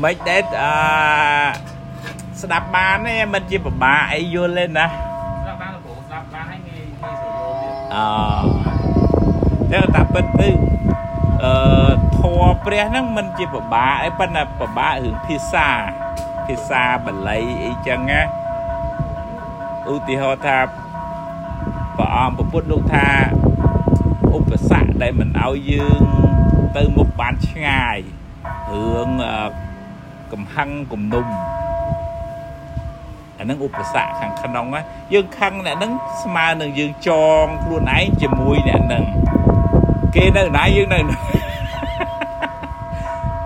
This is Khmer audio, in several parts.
មិនដែរអឺស្ដាប់បានទេមិនជាពិបាកអីយល់ទេណាស្ដាប់បានលោកគ្រូស្ដាប់បានហើយងាយងាយស្រួលយល់ទៀតអតែតាពិតទៅអឺធัวព្រះហ្នឹងមិនជាពិបាកអីប៉ុន្តែពិបាករឿងភាសាភាសាបាលីអីចឹងណាឧទាហរណ៍ថាព្រះអង្គពុទ្ធលោកថាឧបសគ្គដែលមិនឲ្យយើងទៅមុខបានឆ្ងាយរឿងអឺ កំហឹងគំនុំអាហ្នឹងឧបសគ្គខាងក្នុងណាយើងខឹងអ្នកហ្នឹងស្មើនឹងយើងចងខ្លួនឯងជាមួយអ្នកហ្នឹងគេនៅណាយើងនៅណា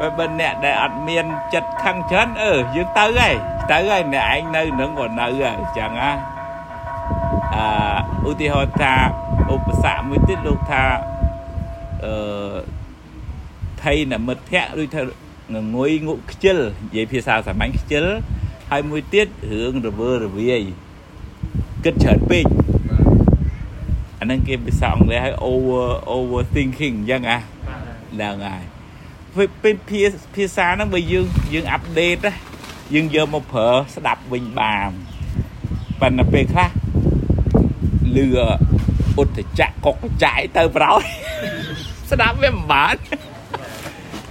បើបើអ្នកដែលអត់មានចិត្តខឹងច្រើនអឺយើងទៅហើយទៅហើយអ្នកឯងនៅនឹងក៏នៅហើយអញ្ចឹងណាអឺឧទាហរណ៍ថាឧបសគ្គមួយទៀតលោកថាអឺថៃនមិត្តភ័ក្តិដូចថា ងងុយងក់ខ្ជិលនិយាយភាសាសាមញ្ញខ្ជិលហើយមួយទៀតរឿងរវើរវាយគិតច្រើនពេកអាហ្នឹងគេភាសាអង់គ្លេសឲ្យ over over thinking អញ្ចឹងណាបាទហ្នឹងហើយពេលពេលភាភាសាហ្នឹងបើយើងយើងអាប់ដេតណាយើងយកមកប្រើស្ដាប់វិញបានប៉ុន្តែពេលខ្លះលឺឧត្តចៈកុកចាយទៅប្រោយស្ដាប់វាមិនបាន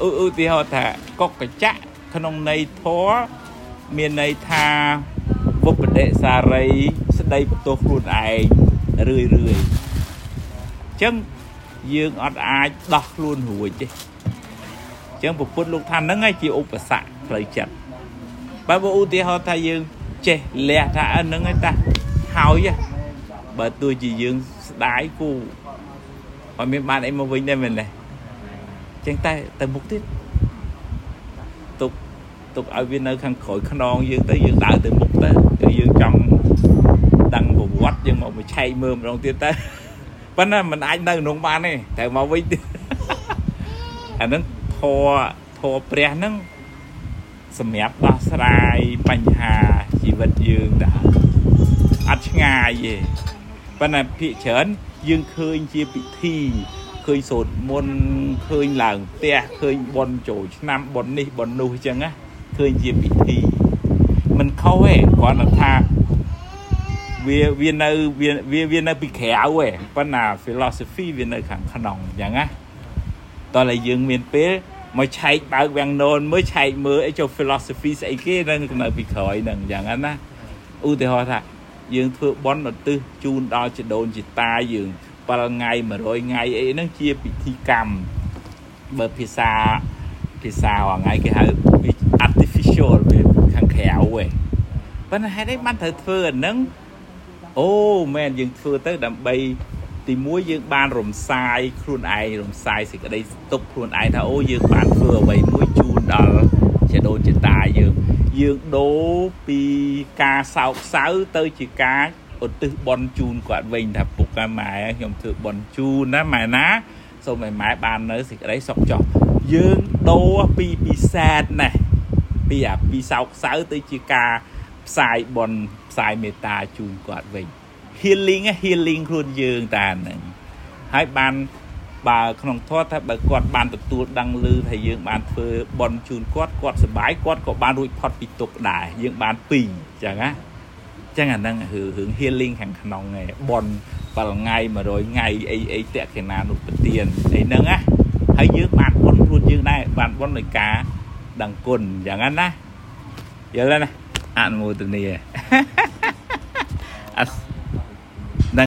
ឧឧទាហរណ៍ថាកុកចៈក្នុងន័យធម៌មានន័យថាបុព្វដិសារីស្ដីបន្ទោសខ្លួនឯងរឿយរឿយអញ្ចឹងយើងអត់អាចដោះខ្លួនរួចទេអញ្ចឹងពុទ្ធលោកថាហ្នឹងឯងជាឧបសគ្គផ្លូវចិត្តបើបើឧទាហរណ៍ថាយើងចេះលះថាអឺហ្នឹងឯងតាហើយហ៎បើទោះជាយើងស្ដាយគូអត់មានបានអីមកវិញដែរមែនទេអញ្ចឹងតែទៅមុខទៀតទុកទុកឲ្យវានៅខាងក្រោយខ្នងយើងទៅយើងដើរទៅមុខទៅគឺយើងចង់ដឹងប្រវត្តិយើងមកមកឆែកមើលម្ដងទៀតទៅប៉ុន្តែมันអាចនៅក្នុងបានទេត្រូវមកវិញទៀតអាហ្នឹងធរធរព្រះហ្នឹងសម្រាប់ដោះស្រាយបញ្ហាជីវិតយើងដែរអត់ឆ្ងាយទេប៉ុន្តែភាកច្រើនយើងឃើញជាពិធី ឃើញសូត្រមន្តឃើញឡើងផ្ទះឃើញបន់ចូលឆ្នាំបន់នេះបន់នោះអញ្ចឹងណាឃើញជាពិធីមិនខុសទេគ្រាន់តែថាវាវានៅវាវាវានៅពីក្រៅទេប៉ុន្តែ philosophy វានៅខាងក្នុងអញ្ចឹងណាតោះតែយើងមានពេលមកឆែកបើកវាំងណូនមើលឆែកមើលអីចូល philosophy ស្អីគេនៅនៅពីក្រោយហ្នឹងយ៉ាងហ្នឹងណាឧទាហរណ៍ថាយើងធ្វើបន់ឧទ្ទិសជូនដល់ជីដូនជីតាយើង 7ថ្ងៃ100ថ្ងៃអីហ្នឹងជាពិធីកម្មបើភាសាភាសាហងៃគេហៅ artificial វាខាងក្រៅឯងប៉ុន្តែហេតុអីបានត្រូវធ្វើអាហ្នឹងអូមែនយើងធ្វើទៅដើម្បីទីមួយយើងបានរំសាយខ្លួនឯងរំសាយសេចក្តីទុកខ្លួនឯងថាអូយើងបានធ្វើអ្វីមួយជូនដល់ជាដូនជាតាយើងយើងដូរពីការសោកសៅទៅជាការ ឧទ្ទិសបន់ជូនគាត់វិញថាពុកអាម៉ែខ្ញុំធ្វើបន់ជូនណាម៉ែណាសូមឲ្យម៉ែបាននៅសេចក្តីសុខចុះយើងដូរពីពីសែតណាស់ពីអាពីសោកសៅទៅជាការផ្សាយបន់ផ្សាយមេត្តាជូនគាត់វិញ healing ណា healing ខ្លួនយើងតាហ្នឹងហើយបានបើក្នុងធម៌ថាបើគាត់បានទទួលដឹងឮថាយើងបានធ្វើបន់ជូនគាត់គាត់សុបាយគាត់ក៏បានរួចផុតពីទុក្ខដែរយើងបានពីរអញ្ចឹងណាអញ្ចឹងអាហ្នឹងគឺរឿង healing ខាងក្នុងឯងបន់7ថ្ងៃ100ថ្ងៃអីអីតេខេណានុពទានអីហ្នឹងណាហើយយើងបានបន់ខ្លួនយើងដែរបានបន់ដោយការដឹងគុណអញ្ចឹងណាយល់ទេណាអនុមោទនាអ